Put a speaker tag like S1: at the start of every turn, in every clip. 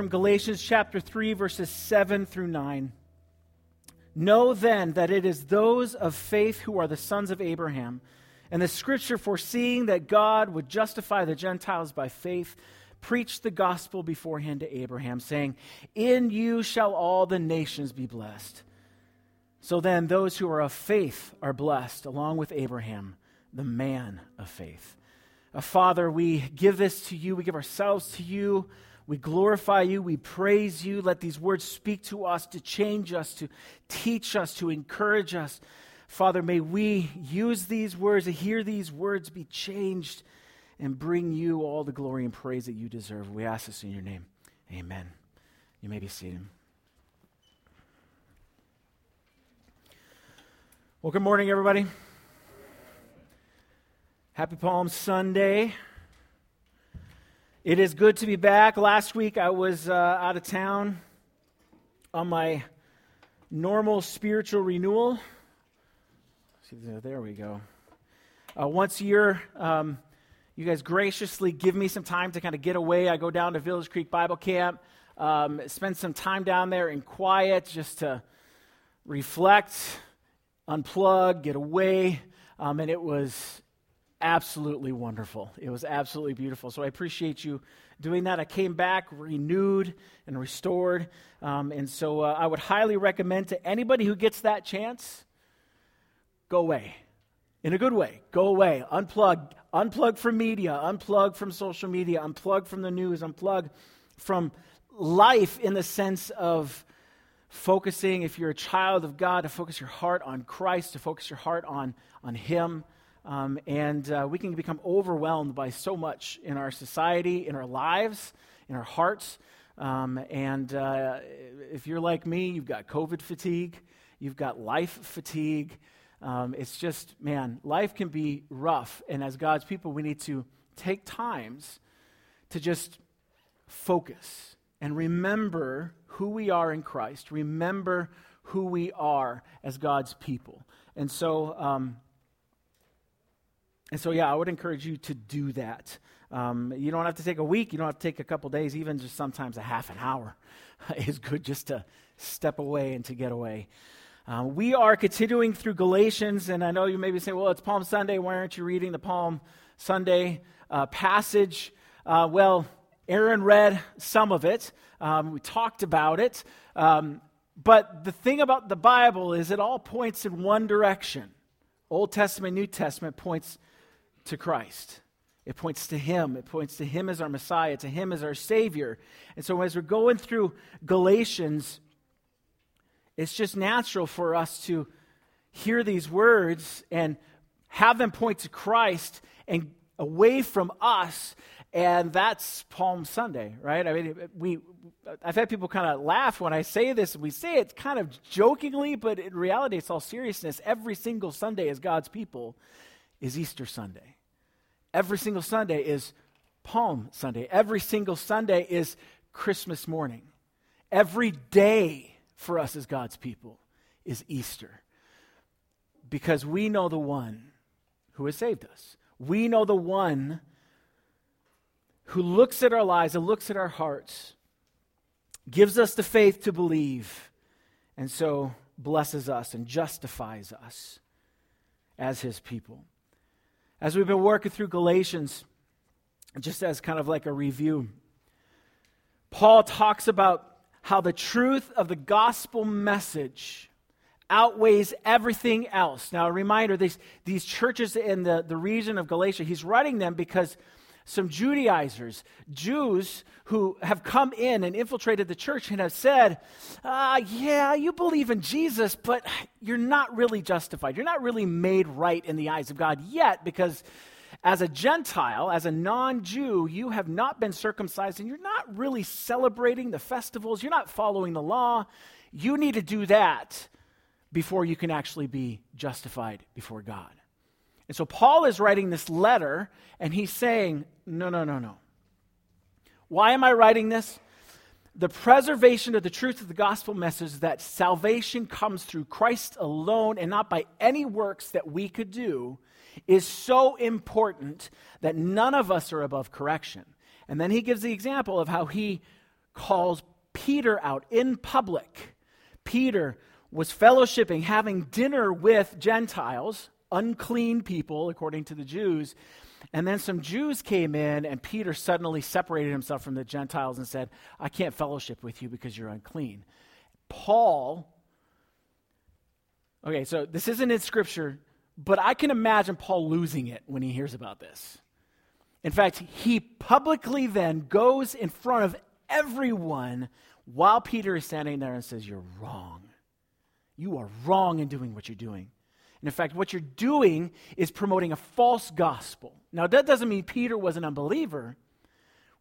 S1: From Galatians chapter 3, verses 7 through 9. Know then that it is those of faith who are the sons of Abraham. And the scripture, foreseeing that God would justify the Gentiles by faith, preached the gospel beforehand to Abraham, saying, In you shall all the nations be blessed. So then, those who are of faith are blessed, along with Abraham, the man of faith. Father, we give this to you, we give ourselves to you. We glorify you. We praise you. Let these words speak to us, to change us, to teach us, to encourage us. Father, may we use these words, hear these words, be changed, and bring you all the glory and praise that you deserve. We ask this in your name. Amen. You may be seated. Well, good morning, everybody. Happy Palm Sunday. It is good to be back. Last week I was uh, out of town on my normal spiritual renewal. There we go. Uh, once a year, um, you guys graciously give me some time to kind of get away. I go down to Village Creek Bible Camp, um, spend some time down there in quiet just to reflect, unplug, get away. Um, and it was absolutely wonderful. It was absolutely beautiful. So I appreciate you doing that. I came back renewed and restored. Um, and so uh, I would highly recommend to anybody who gets that chance go away. In a good way, go away. Unplug. Unplug from media. Unplug from social media. Unplug from the news. Unplug from life in the sense of focusing, if you're a child of God, to focus your heart on Christ, to focus your heart on, on Him. Um, and uh, we can become overwhelmed by so much in our society, in our lives, in our hearts. Um, and uh, if you're like me, you've got COVID fatigue, you've got life fatigue. Um, it's just, man, life can be rough. And as God's people, we need to take times to just focus and remember who we are in Christ, remember who we are as God's people. And so, um, and so, yeah, I would encourage you to do that. Um, you don't have to take a week, you don't have to take a couple days, even just sometimes a half an hour is good just to step away and to get away. Uh, we are continuing through Galatians, and I know you may be saying, well, it's Palm Sunday. Why aren't you reading the Palm Sunday uh, passage? Uh, well, Aaron read some of it. Um, we talked about it. Um, but the thing about the Bible is it all points in one direction. Old Testament, New Testament points to Christ. It points to Him. It points to Him as our Messiah, to Him as our Savior. And so as we're going through Galatians, it's just natural for us to hear these words and have them point to Christ and away from us. And that's Palm Sunday, right? I mean, we, I've had people kind of laugh when I say this. We say it kind of jokingly, but in reality, it's all seriousness. Every single Sunday, as God's people, is Easter Sunday. Every single Sunday is Palm Sunday. Every single Sunday is Christmas morning. Every day for us as God's people is Easter. Because we know the one who has saved us. We know the one who looks at our lives and looks at our hearts, gives us the faith to believe, and so blesses us and justifies us as his people. As we've been working through Galatians, just as kind of like a review, Paul talks about how the truth of the gospel message outweighs everything else. Now, a reminder these, these churches in the, the region of Galatia, he's writing them because some Judaizers, Jews who have come in and infiltrated the church and have said, uh, Yeah, you believe in Jesus, but you're not really justified. You're not really made right in the eyes of God yet because as a Gentile, as a non Jew, you have not been circumcised and you're not really celebrating the festivals. You're not following the law. You need to do that before you can actually be justified before God. And so Paul is writing this letter and he's saying, no, no, no, no. Why am I writing this? The preservation of the truth of the gospel message that salvation comes through Christ alone and not by any works that we could do is so important that none of us are above correction. And then he gives the example of how he calls Peter out in public. Peter was fellowshipping, having dinner with Gentiles, unclean people, according to the Jews. And then some Jews came in, and Peter suddenly separated himself from the Gentiles and said, I can't fellowship with you because you're unclean. Paul, okay, so this isn't in Scripture, but I can imagine Paul losing it when he hears about this. In fact, he publicly then goes in front of everyone while Peter is standing there and says, You're wrong. You are wrong in doing what you're doing. And in fact, what you're doing is promoting a false gospel. Now, that doesn't mean Peter was an unbeliever.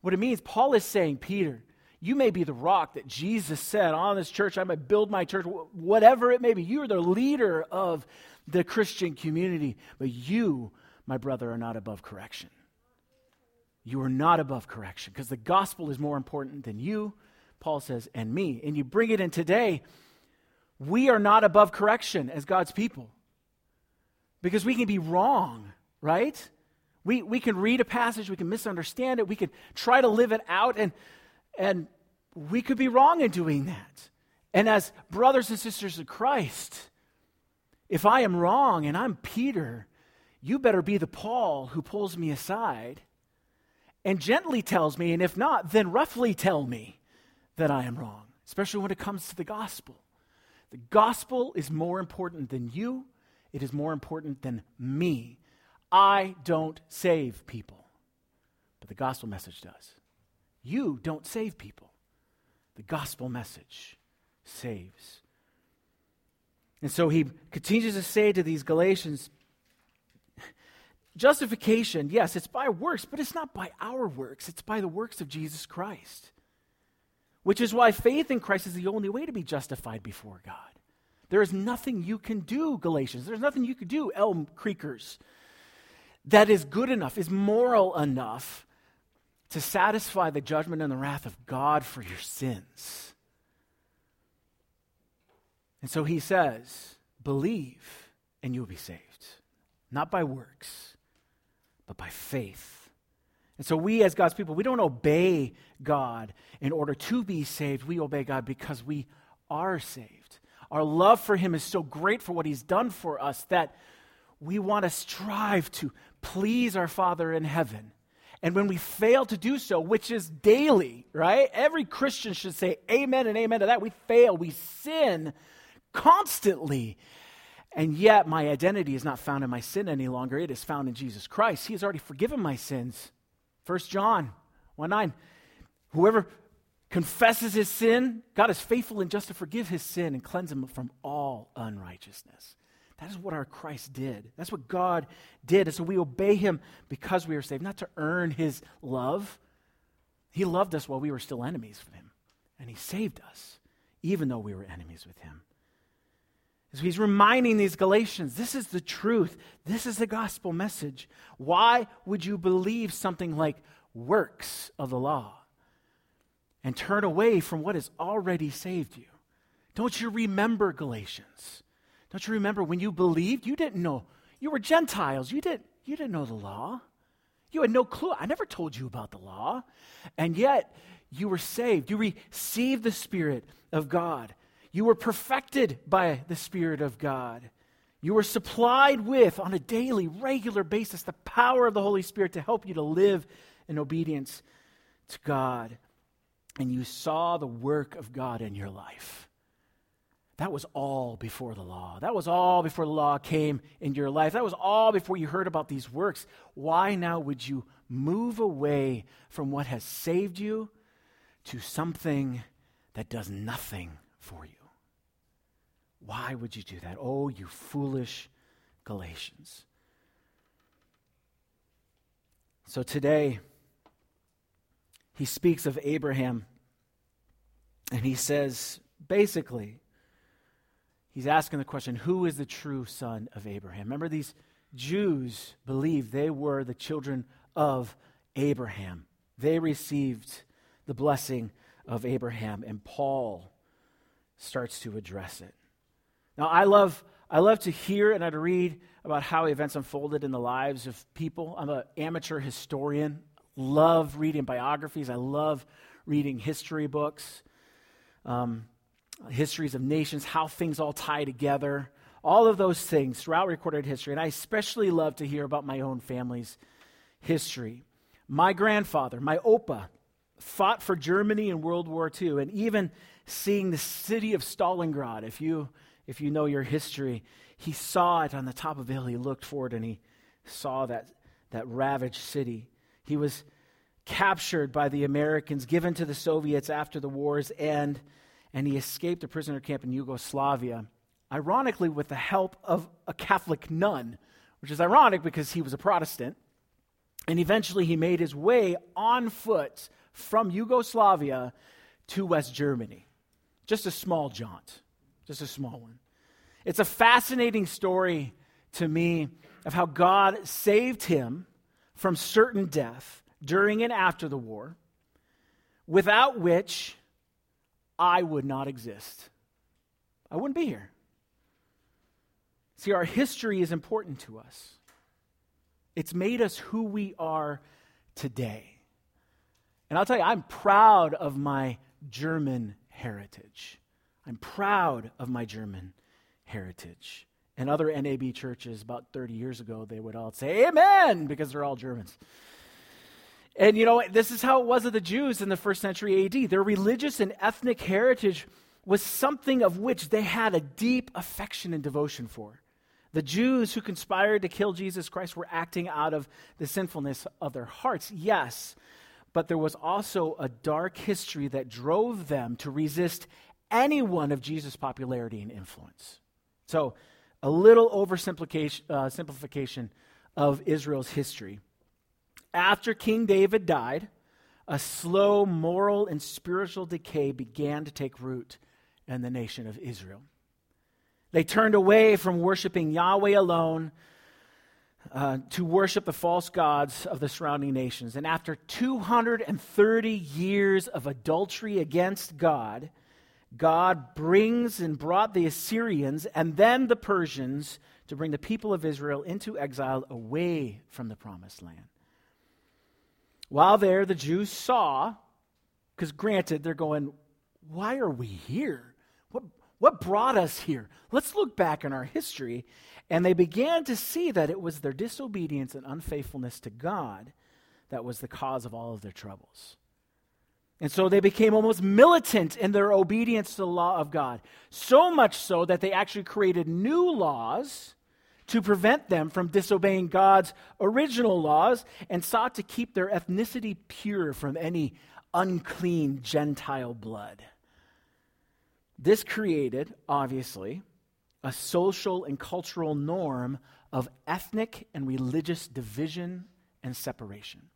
S1: What it means, Paul is saying, Peter, you may be the rock that Jesus said on this church, I might build my church, whatever it may be. You are the leader of the Christian community, but you, my brother, are not above correction. You are not above correction because the gospel is more important than you, Paul says, and me. And you bring it in today, we are not above correction as God's people because we can be wrong, right? We, we can read a passage, we can misunderstand it, we can try to live it out, and, and we could be wrong in doing that. And as brothers and sisters of Christ, if I am wrong and I'm Peter, you better be the Paul who pulls me aside and gently tells me, and if not, then roughly tell me that I am wrong, especially when it comes to the gospel. The gospel is more important than you, it is more important than me. I don't save people, but the gospel message does. You don't save people, the gospel message saves. And so he continues to say to these Galatians, justification, yes, it's by works, but it's not by our works, it's by the works of Jesus Christ. Which is why faith in Christ is the only way to be justified before God. There is nothing you can do, Galatians. There's nothing you can do, Elm Creekers, that is good enough, is moral enough to satisfy the judgment and the wrath of God for your sins. And so he says, believe and you will be saved. Not by works, but by faith. And so we, as God's people, we don't obey God in order to be saved. We obey God because we are saved. Our love for Him is so great for what He's done for us that we want to strive to please our Father in heaven. And when we fail to do so, which is daily, right? Every Christian should say amen and amen to that. We fail, we sin constantly. And yet, my identity is not found in my sin any longer. It is found in Jesus Christ. He has already forgiven my sins. 1 John 1 9. Whoever confesses his sin, God is faithful and just to forgive his sin and cleanse him from all unrighteousness. That is what our Christ did. That's what God did. And so we obey him because we are saved, not to earn his love. He loved us while we were still enemies with him, and he saved us, even though we were enemies with him. So he's reminding these Galatians this is the truth, this is the gospel message. Why would you believe something like works of the law and turn away from what has already saved you? Don't you remember Galatians? Don't you remember when you believed? You didn't know. You were Gentiles. You didn't, you didn't know the law. You had no clue. I never told you about the law. And yet, you were saved. You received the Spirit of God. You were perfected by the Spirit of God. You were supplied with, on a daily, regular basis, the power of the Holy Spirit to help you to live in obedience to God. And you saw the work of God in your life. That was all before the law. That was all before the law came in your life. That was all before you heard about these works. Why now would you move away from what has saved you to something that does nothing for you? Why would you do that? Oh, you foolish Galatians. So today, he speaks of Abraham, and he says, basically, he's asking the question who is the true son of Abraham? Remember, these Jews believed they were the children of Abraham. They received the blessing of Abraham, and Paul starts to address it. Now, I love, I love to hear and to read about how events unfolded in the lives of people. I'm an amateur historian, love reading biographies. I love reading history books, um, histories of nations, how things all tie together, all of those things throughout recorded history. And I especially love to hear about my own family's history. My grandfather, my opa, fought for Germany in World War II, and even seeing the city of Stalingrad, if you, if you know your history, he saw it on the top of a hill. He looked forward and he saw that, that ravaged city. He was captured by the Americans, given to the Soviets after the war's end, and he escaped a prisoner camp in Yugoslavia, ironically, with the help of a Catholic nun, which is ironic because he was a Protestant. And eventually he made his way on foot from Yugoslavia to West Germany. Just a small jaunt, just a small one. It's a fascinating story to me of how God saved him from certain death during and after the war, without which I would not exist. I wouldn't be here. See, our history is important to us. It's made us who we are today. And I'll tell you, I'm proud of my German heritage. I'm proud of my German heritage. And other NAB churches about 30 years ago, they would all say, Amen, because they're all Germans. And you know, this is how it was of the Jews in the first century AD. Their religious and ethnic heritage was something of which they had a deep affection and devotion for. The Jews who conspired to kill Jesus Christ were acting out of the sinfulness of their hearts, yes, but there was also a dark history that drove them to resist anyone of Jesus' popularity and influence. So, a little oversimplification uh, of Israel's history. After King David died, a slow moral and spiritual decay began to take root in the nation of Israel. They turned away from worshiping Yahweh alone uh, to worship the false gods of the surrounding nations. And after 230 years of adultery against God, God brings and brought the Assyrians and then the Persians to bring the people of Israel into exile away from the promised land. While there, the Jews saw, because granted, they're going, Why are we here? What, what brought us here? Let's look back in our history. And they began to see that it was their disobedience and unfaithfulness to God that was the cause of all of their troubles. And so they became almost militant in their obedience to the law of God. So much so that they actually created new laws to prevent them from disobeying God's original laws and sought to keep their ethnicity pure from any unclean Gentile blood. This created, obviously, a social and cultural norm of ethnic and religious division and separation.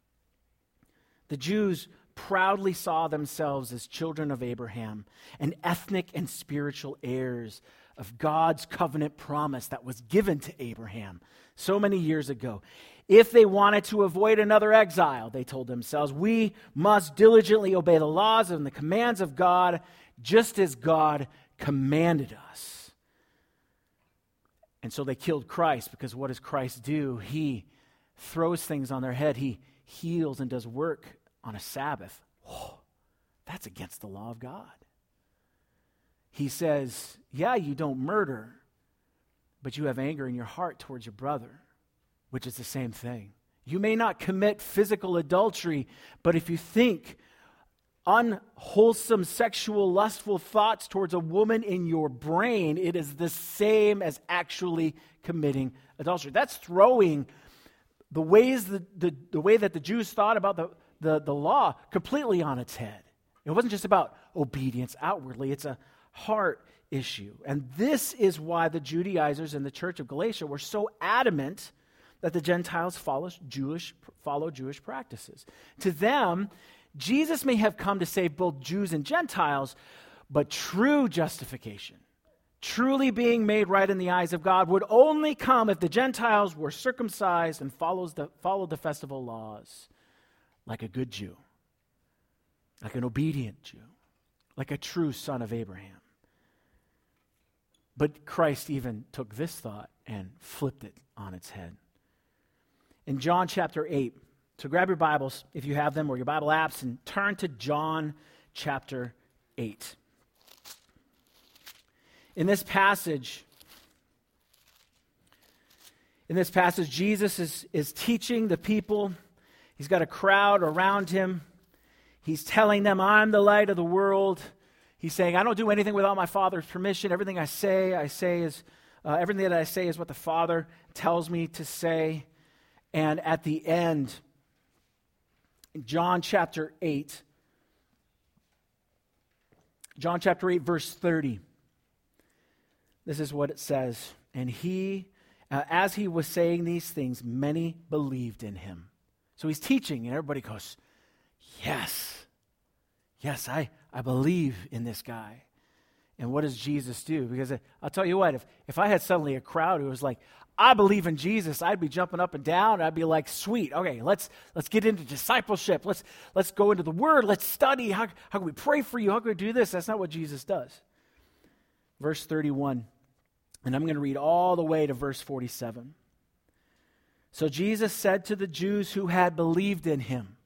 S1: The Jews proudly saw themselves as children of Abraham and ethnic and spiritual heirs of God's covenant promise that was given to Abraham so many years ago. If they wanted to avoid another exile, they told themselves, we must diligently obey the laws and the commands of God just as God commanded us. And so they killed Christ because what does Christ do? He throws things on their head, he heals and does work on a Sabbath. Whoa, that's against the law of God. He says, Yeah, you don't murder, but you have anger in your heart towards your brother, which is the same thing. You may not commit physical adultery, but if you think unwholesome sexual lustful thoughts towards a woman in your brain, it is the same as actually committing adultery. That's throwing the ways the, the way that the Jews thought about the, the, the law completely on its head. It wasn't just about obedience outwardly, it's a heart issue. And this is why the Judaizers in the church of Galatia were so adamant that the Gentiles follow Jewish, follow Jewish practices. To them, Jesus may have come to save both Jews and Gentiles, but true justification, truly being made right in the eyes of God, would only come if the Gentiles were circumcised and follows the, followed the festival laws like a good Jew, like an obedient Jew, like a true son of Abraham. But Christ even took this thought and flipped it on its head. In John chapter 8, So grab your Bibles, if you have them, or your Bible apps, and turn to John chapter 8. In this passage, in this passage, Jesus is, is teaching the people. He's got a crowd around him. He's telling them, I'm the light of the world. He's saying, I don't do anything without my Father's permission. Everything I say, I say is, uh, everything that I say is what the Father tells me to say. And at the end, John chapter 8, John chapter 8, verse 30, this is what it says. And he, uh, as he was saying these things, many believed in him. So he's teaching, and everybody goes, Yes, yes, I, I believe in this guy. And what does Jesus do? Because uh, I'll tell you what, if, if I had suddenly a crowd who was like, I believe in Jesus, I'd be jumping up and down. I'd be like, sweet, okay, let's let's get into discipleship. Let's let's go into the word. Let's study. How, how can we pray for you? How can we do this? That's not what Jesus does. Verse 31. And I'm going to read all the way to verse 47. So Jesus said to the Jews who had believed in him,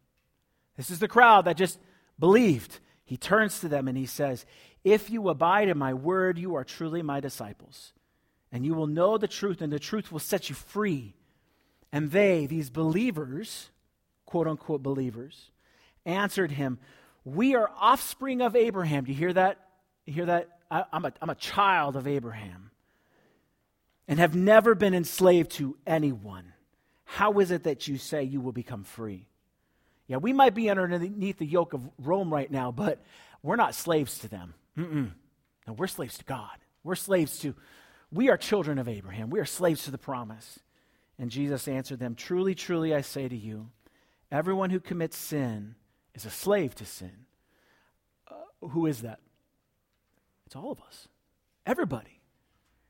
S1: This is the crowd that just believed. He turns to them and he says, If you abide in my word, you are truly my disciples and you will know the truth, and the truth will set you free. And they, these believers, quote unquote believers, answered him, We are offspring of Abraham. Do you hear that? You hear that? I, am a, I'm a child of Abraham and have never been enslaved to anyone. How is it that you say you will become free? Yeah, we might be underneath the yoke of Rome right now, but we're not slaves to them. Mm-mm. No, we're slaves to God. We're slaves to we are children of Abraham. We are slaves to the promise. And Jesus answered them Truly, truly, I say to you, everyone who commits sin is a slave to sin. Uh, who is that? It's all of us. Everybody.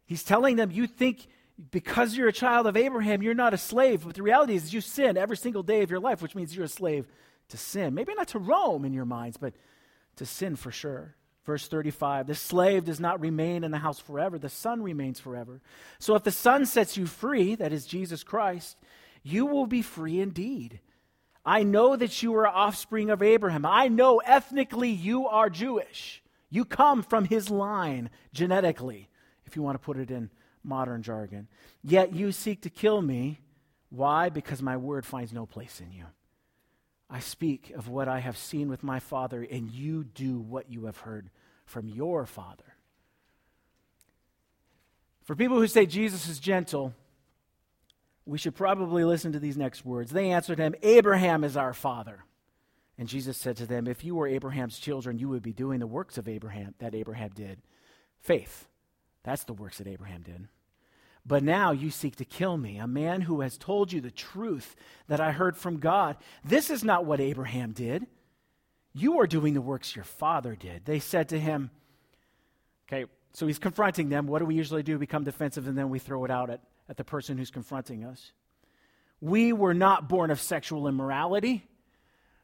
S1: He's telling them, You think because you're a child of Abraham, you're not a slave. But the reality is, you sin every single day of your life, which means you're a slave to sin. Maybe not to Rome in your minds, but to sin for sure. Verse 35 The slave does not remain in the house forever, the son remains forever. So if the son sets you free, that is Jesus Christ, you will be free indeed. I know that you are offspring of Abraham. I know ethnically you are Jewish. You come from his line genetically, if you want to put it in modern jargon. Yet you seek to kill me. Why? Because my word finds no place in you. I speak of what I have seen with my Father, and you do what you have heard from your Father. For people who say Jesus is gentle, we should probably listen to these next words. They answered him, Abraham is our father. And Jesus said to them, If you were Abraham's children, you would be doing the works of Abraham that Abraham did. Faith. That's the works that Abraham did. But now you seek to kill me, a man who has told you the truth that I heard from God. This is not what Abraham did. You are doing the works your father did. They said to him, Okay, so he's confronting them. What do we usually do? Become defensive and then we throw it out at, at the person who's confronting us. We were not born of sexual immorality.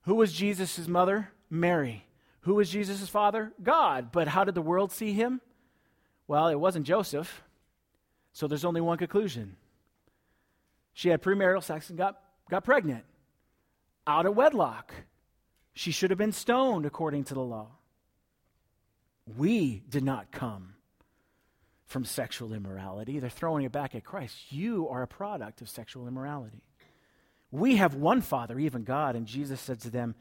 S1: Who was Jesus' mother? Mary. Who was Jesus' father? God. But how did the world see him? Well, it wasn't Joseph. So there's only one conclusion. She had premarital sex and got, got pregnant out of wedlock. She should have been stoned according to the law. We did not come from sexual immorality. They're throwing it back at Christ. You are a product of sexual immorality. We have one Father, even God. And Jesus said to them,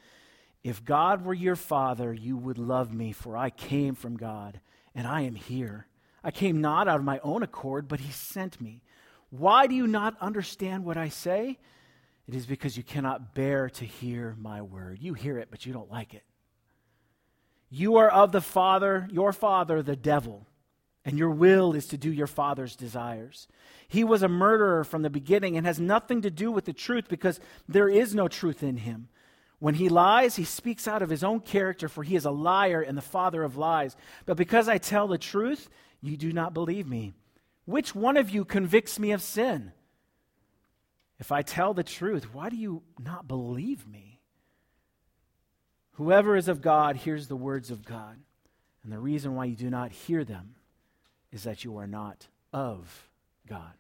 S1: If God were your Father, you would love me, for I came from God, and I am here. I came not out of my own accord, but he sent me. Why do you not understand what I say? It is because you cannot bear to hear my word. You hear it, but you don't like it. You are of the father, your father, the devil, and your will is to do your father's desires. He was a murderer from the beginning and has nothing to do with the truth because there is no truth in him. When he lies, he speaks out of his own character, for he is a liar and the father of lies. But because I tell the truth, you do not believe me. Which one of you convicts me of sin? If I tell the truth, why do you not believe me? Whoever is of God hears the words of God. And the reason why you do not hear them is that you are not of God.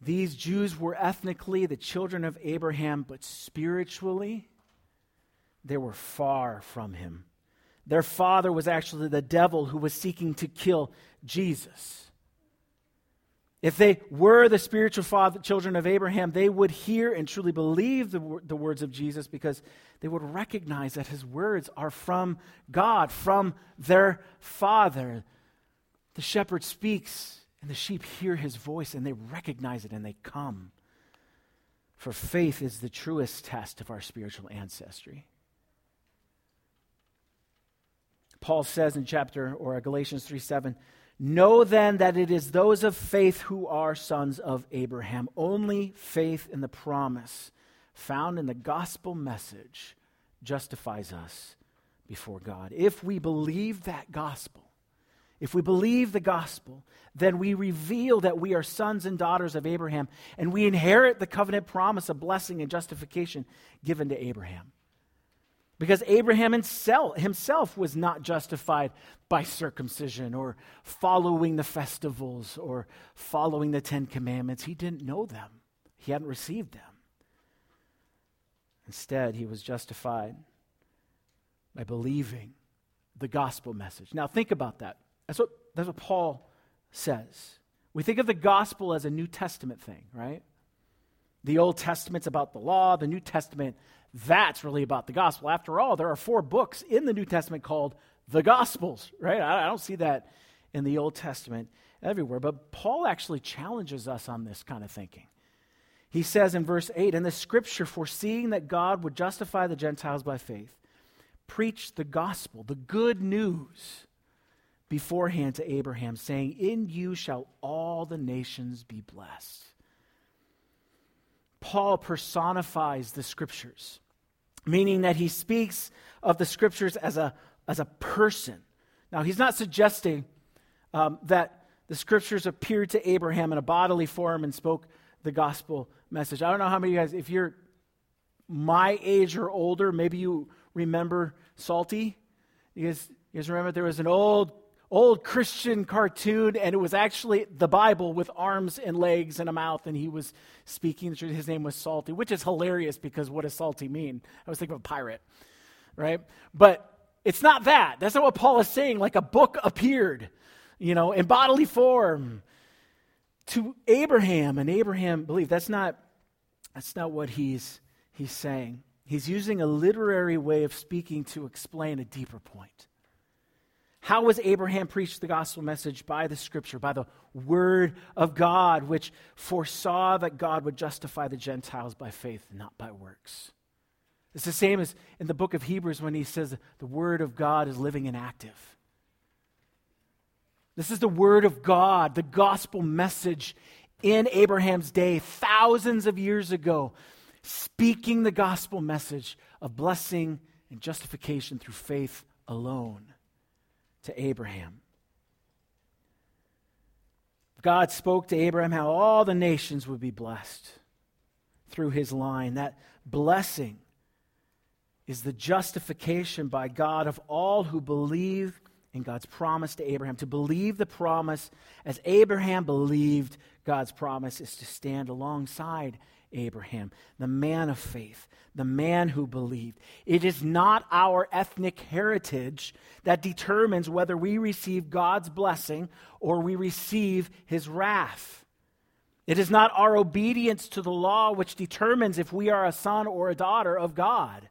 S1: These Jews were ethnically the children of Abraham, but spiritually, they were far from him. Their father was actually the devil who was seeking to kill Jesus. If they were the spiritual father, children of Abraham, they would hear and truly believe the, the words of Jesus because they would recognize that his words are from God, from their father. The shepherd speaks, and the sheep hear his voice, and they recognize it and they come. For faith is the truest test of our spiritual ancestry. Paul says in chapter or Galatians 3 7, Know then that it is those of faith who are sons of Abraham. Only faith in the promise found in the gospel message justifies us before God. If we believe that gospel, if we believe the gospel, then we reveal that we are sons and daughters of Abraham, and we inherit the covenant promise of blessing and justification given to Abraham. Because Abraham himself was not justified by circumcision or following the festivals or following the Ten Commandments. He didn't know them, he hadn't received them. Instead, he was justified by believing the gospel message. Now, think about that. That's what, that's what Paul says. We think of the gospel as a New Testament thing, right? The Old Testament's about the law, the New Testament that's really about the gospel. After all, there are four books in the New Testament called the Gospels, right? I, don't see that in the Old Testament everywhere. But Paul actually challenges us on this kind of thinking. He says in verse 8, In the scripture, foreseeing that God would justify the Gentiles by faith, preach the gospel, the good news, beforehand to Abraham, saying, In you shall all the nations be blessed. Paul personifies the scriptures meaning that he speaks of the scriptures as a, as a person. Now, he's not suggesting um, that the scriptures appeared to Abraham in a bodily form and spoke the gospel message. I don't know how many of you guys, if you're my age or older, maybe you remember Psalty. You guys, you guys remember there was an old old Christian cartoon, and it was actually the Bible with arms and legs and a mouth, and he was speaking. His name was Psalty, which is hilarious because what does salty mean? I was thinking of a pirate, right? But it's not that. That's not what Paul is saying. Like a book appeared, you know, in bodily form to Abraham, and Abraham believed. That's not, that's not what he's, he's saying. He's using a literary way of speaking to explain a deeper point. How was Abraham preached the gospel message? By the scripture, by the word of God, which foresaw that God would justify the Gentiles by faith, not by works. It's the same as in the book of Hebrews when he says the word of God is living and active. This is the word of God, the gospel message in Abraham's day, thousands of years ago, speaking the gospel message of blessing and justification through faith alone to Abraham. God spoke to Abraham how all the nations would be blessed through his line. That blessing is the justification by God of all who believe in God's promise to Abraham. To believe the promise as Abraham believed God's promise is to stand alongside Abraham, the man of faith, the man who believed. It is not our ethnic heritage that determines whether we receive God's blessing or we receive his wrath. It is not our obedience to the law which determines if we are a son or a daughter of God.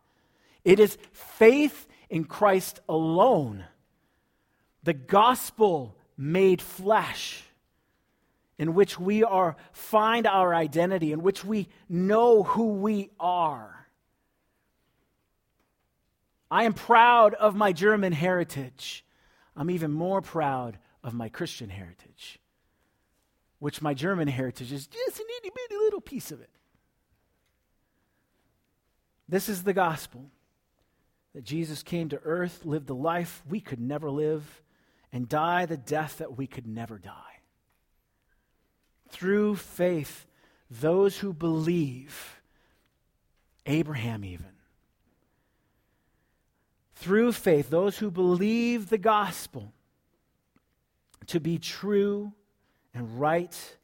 S1: It is faith in Christ alone, the gospel made flesh in which we are find our identity, in which we know who we are. I am proud of my German heritage. I'm even more proud of my Christian heritage, which my German heritage is just an itty bitty little piece of it. This is the gospel that Jesus came to earth, lived the life we could never live, and die the death that we could never die through faith, those who believe, Abraham even, through faith, those who believe the gospel to be true and right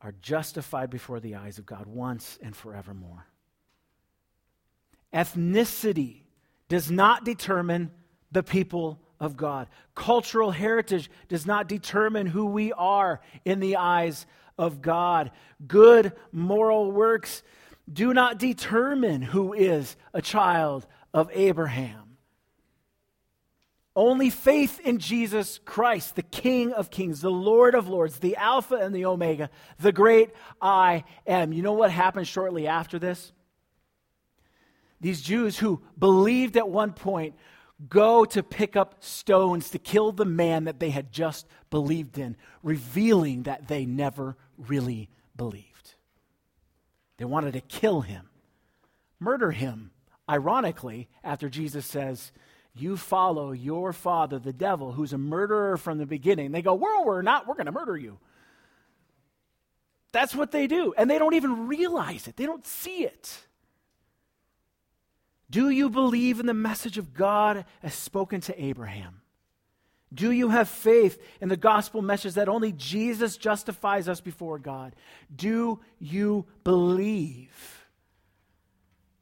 S1: are justified before the eyes of God once and forevermore. Ethnicity does not determine the people of God. Cultural heritage does not determine who we are in the eyes of God. Good moral works do not determine who is a child of Abraham. Only faith in Jesus Christ, the King of Kings, the Lord of Lords, the Alpha and the Omega, the great I am. You know what happened shortly after this? These Jews who believed at one point go to pick up stones to kill the man that they had just believed in, revealing that they never really believed. They wanted to kill him, murder him, ironically, after Jesus says, you follow your father, the devil, who's a murderer from the beginning. They go, Well, we're not, we're going to murder you. That's what they do. And they don't even realize it, they don't see it. Do you believe in the message of God as spoken to Abraham? Do you have faith in the gospel message that only Jesus justifies us before God? Do you believe?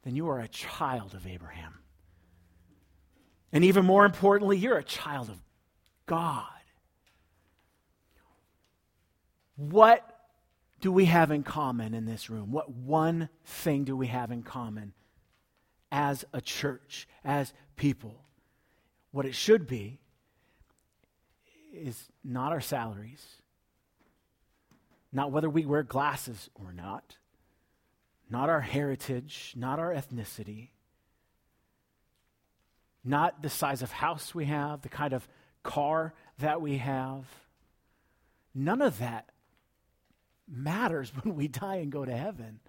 S1: Then you are a child of Abraham. And even more importantly, you're a child of God. What do we have in common in this room? What one thing do we have in common as a church, as people? What it should be is not our salaries, not whether we wear glasses or not, not our heritage, not our ethnicity not the size of house we have, the kind of car that we have. None of that matters when we die and go to heaven.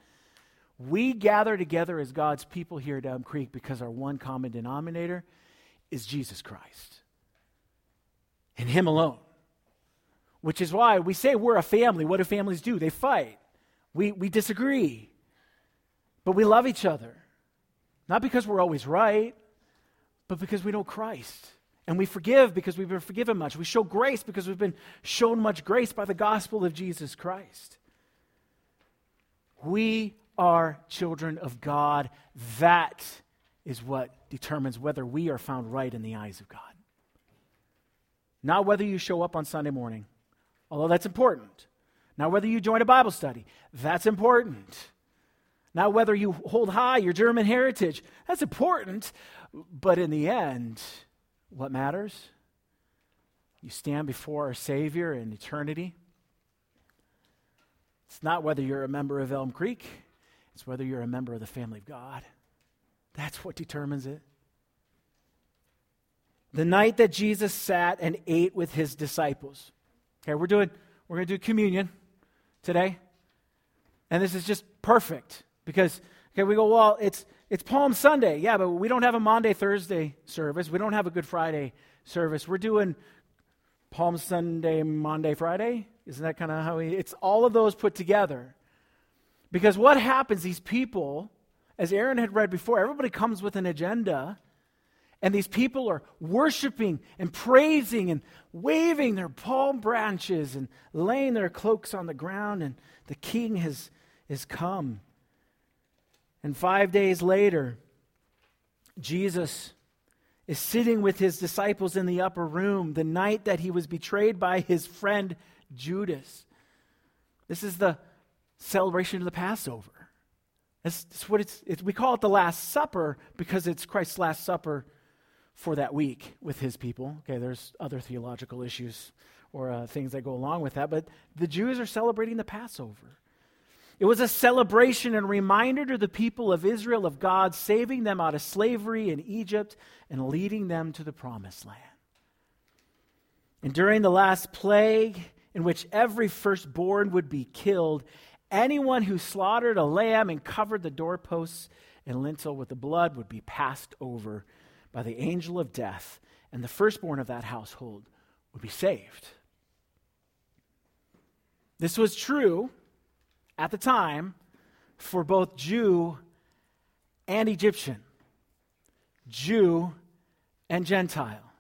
S1: We gather together as God's people here at Elm Creek because our one common denominator is Jesus Christ and Him alone. Which is why we say we're a family. What do families do? They fight. We, we disagree. But we love each other. Not because we're always right, but because we know Christ. And we forgive because we've been forgiven much. We show grace because we've been shown much grace by the gospel of Jesus Christ. We are children of God. That is what determines whether we are found right in the eyes of God. Not whether you show up on Sunday morning, although that's important. Not whether you join a Bible study, that's important. Not whether you hold high your German heritage, that's important. But in the end, what matters? You stand before our Savior in eternity. It's not whether you're a member of Elm Creek, it's whether you're a member of the family of God. That's what determines it. The night that Jesus sat and ate with his disciples. Okay, we're doing we're going to do communion today. And this is just perfect because okay, we go, well, it's it's Palm Sunday. Yeah, but we don't have a Maundy, Thursday service. We don't have a Good Friday service. We're doing Palm Sunday, Maundy, Friday. Isn't that kind of how we? It's all of those put together. Because what happens, these people, as Aaron had read before, everybody comes with an agenda. And these people are worshiping and praising and waving their palm branches and laying their cloaks on the ground, and the king has, has come. And five days later, Jesus is sitting with his disciples in the upper room the night that he was betrayed by his friend Judas. This is the celebration of the Passover. That's, that's what it's, we call it the Last Supper because it's Christ's Last Supper for that week with his people. Okay, there's other theological issues or uh, things that go along with that, but the Jews are celebrating the Passover. It was a celebration and reminder to the people of Israel of God saving them out of slavery in Egypt and leading them to the promised land. And during the last plague, in which every firstborn would be killed, anyone who slaughtered a lamb and covered the doorposts and lintel with the blood would be passed over by the angel of death, and the firstborn of that household would be saved. This was true at the time for both Jew and Egyptian, Jew and Gentile.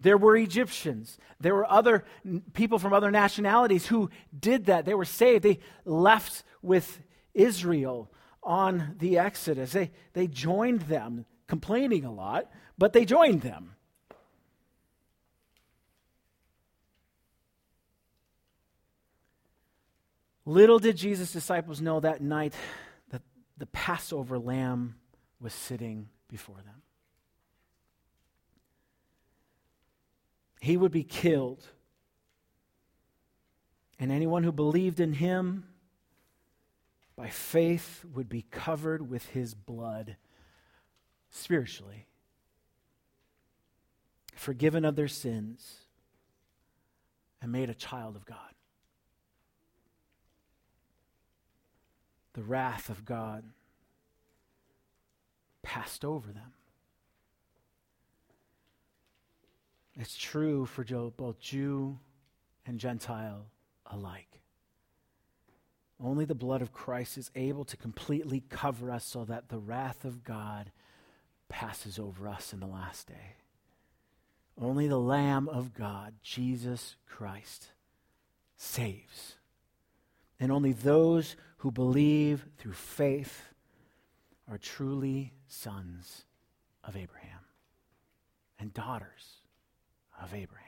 S1: There were Egyptians. There were other people from other nationalities who did that. They were saved. They left with Israel on the Exodus. They, they joined them, complaining a lot, but they joined them. Little did Jesus' disciples know that night that the Passover lamb was sitting before them. He would be killed. And anyone who believed in him by faith would be covered with his blood spiritually, forgiven of their sins, and made a child of God. The wrath of God passed over them. It's true for both Jew and Gentile alike. Only the blood of Christ is able to completely cover us so that the wrath of God passes over us in the last day. Only the Lamb of God, Jesus Christ, saves. And only those who believe through faith are truly sons of Abraham and daughters of Abraham.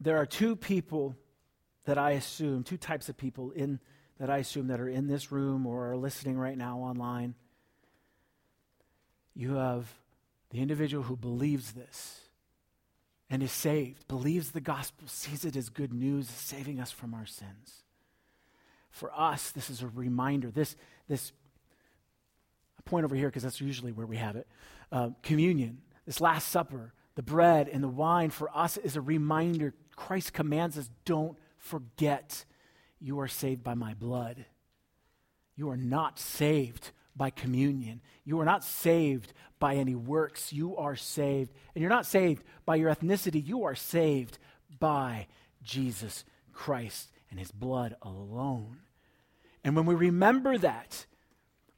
S1: There are two people that I assume, two types of people in that I assume that are in this room or are listening right now online. You have the individual who believes this and is saved, believes the gospel, sees it as good news, saving us from our sins. For us, this is a reminder. This, this point over here because that's usually where we have it. Uh, communion, this Last Supper, the bread and the wine for us is a reminder. Christ commands us don't forget you are saved by my blood. You are not saved by communion. You are not saved by any works. You are saved. And you're not saved by your ethnicity. You are saved by Jesus Christ and his blood alone. And when we remember that,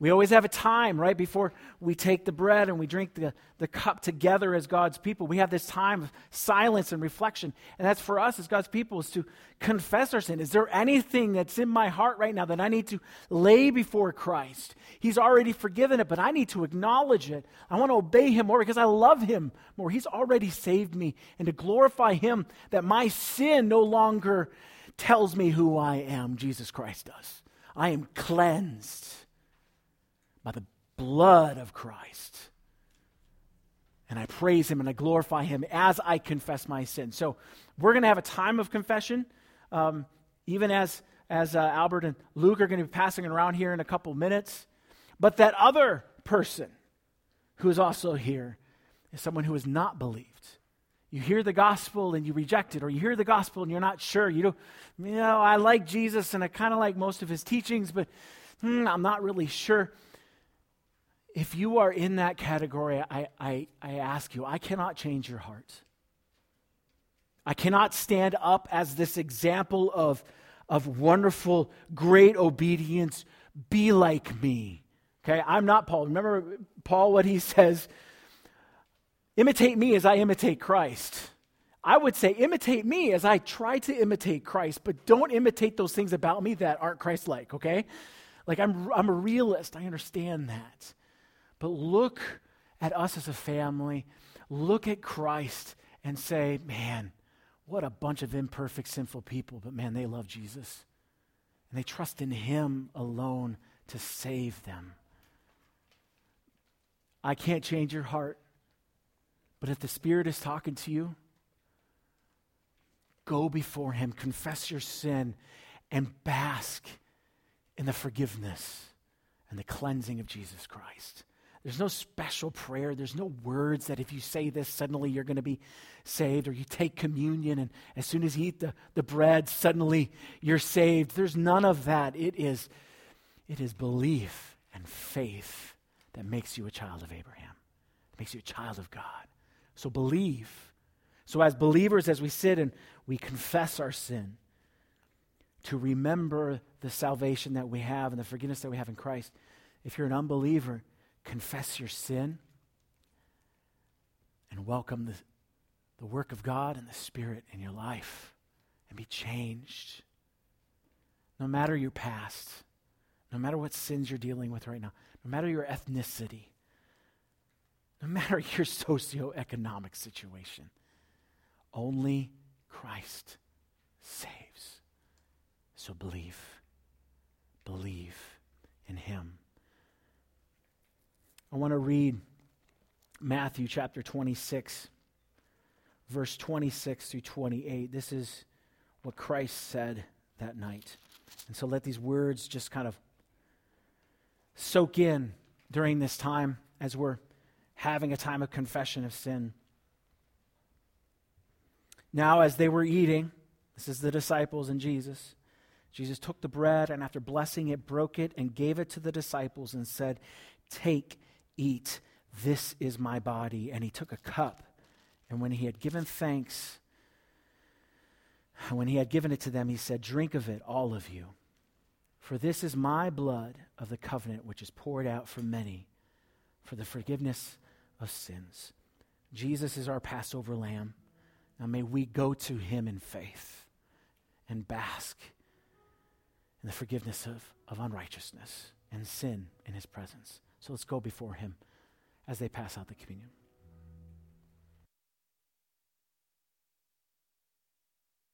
S1: we always have a time, right, before we take the bread and we drink the, the cup together as God's people. We have this time of silence and reflection. And that's for us as God's people is to confess our sin. Is there anything that's in my heart right now that I need to lay before Christ? He's already forgiven it, but I need to acknowledge it. I want to obey Him more because I love Him more. He's already saved me. And to glorify Him that my sin no longer tells me who I am, Jesus Christ does. I am cleansed by the blood of Christ. And I praise him and I glorify him as I confess my sin. So we're going to have a time of confession, um, even as, as uh, Albert and Luke are going to be passing around here in a couple minutes. But that other person who is also here is someone who has not believed. You hear the gospel and you reject it, or you hear the gospel and you're not sure. You don't, you know, I like Jesus and I kind of like most of his teachings, but hmm, I'm not really sure if you are in that category, I, I, I ask you, I cannot change your heart. I cannot stand up as this example of, of wonderful, great obedience. Be like me. Okay, I'm not Paul. Remember Paul, what he says imitate me as I imitate Christ. I would say, imitate me as I try to imitate Christ, but don't imitate those things about me that aren't Christ like, okay? Like, I'm, I'm a realist. I understand that. But look at us as a family, look at Christ and say, man, what a bunch of imperfect, sinful people, but man, they love Jesus. And they trust in Him alone to save them. I can't change your heart, but if the Spirit is talking to you, go before Him, confess your sin, and bask in the forgiveness and the cleansing of Jesus Christ. There's no special prayer. There's no words that if you say this, suddenly you're going to be saved, or you take communion, and as soon as you eat the, the bread, suddenly you're saved. There's none of that. It is, it is belief and faith that makes you a child of Abraham, it makes you a child of God. So believe. So, as believers, as we sit and we confess our sin, to remember the salvation that we have and the forgiveness that we have in Christ, if you're an unbeliever, confess your sin and welcome the, the work of God and the Spirit in your life and be changed. No matter your past, no matter what sins you're dealing with right now, no matter your ethnicity, no matter your socioeconomic situation, only Christ saves. So believe. Believe in Him. I want to read Matthew chapter 26, verse 26 through 28. This is what Christ said that night. And so let these words just kind of soak in during this time as we're having a time of confession of sin. Now, as they were eating, this is the disciples and Jesus. Jesus took the bread and, after blessing it, broke it and gave it to the disciples and said, Take, eat, this is my body. And he took a cup, and when he had given thanks, when he had given it to them, he said, Drink of it, all of you. For this is my blood of the covenant, which is poured out for many for the forgiveness of sins. Jesus is our Passover lamb. Now may we go to him in faith and bask in the forgiveness of, of unrighteousness and sin in his presence. So let's go before him as they pass out the communion.